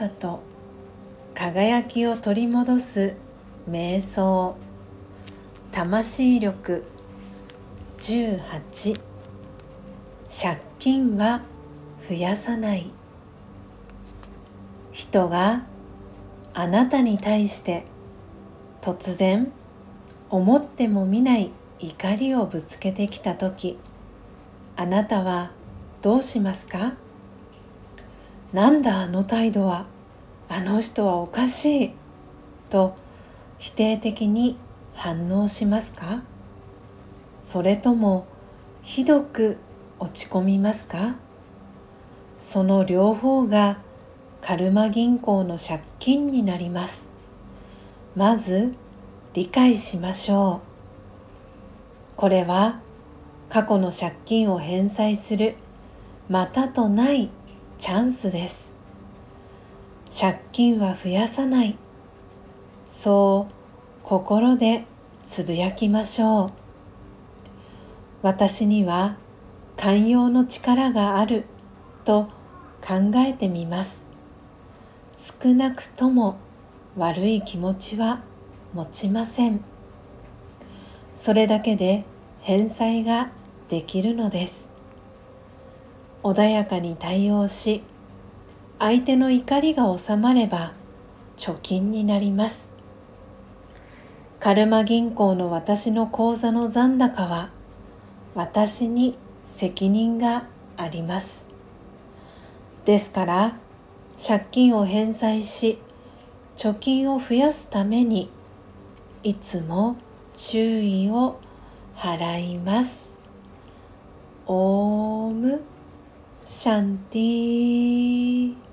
さと輝きを取り戻す瞑想魂力18借金は増やさない。人があなたに対して突然思ってもみない怒りをぶつけてきた時あなたはどうしますか？なんだあの態度は。あの人はおかしい。と否定的に反応しますか？それともひどく落ち込みますか？その両方がカルマ銀行の借金になります。まず理解しましょう。これは過去の借金を返済するまたとないチャンスです。借金は増やさない。そう心でつぶやきましょう。私には寛容の力がある。と考えてみます。少なくとも悪い気持ちは持ちません。それだけで返済ができるのです。穏やかに対応し相手の怒りが収まれば貯金になります。カルマ銀行の私の口座の残高は私に責任があります。ですから借金を返済し貯金を増やすためにいつも注意を払います。オーム。シャンティー。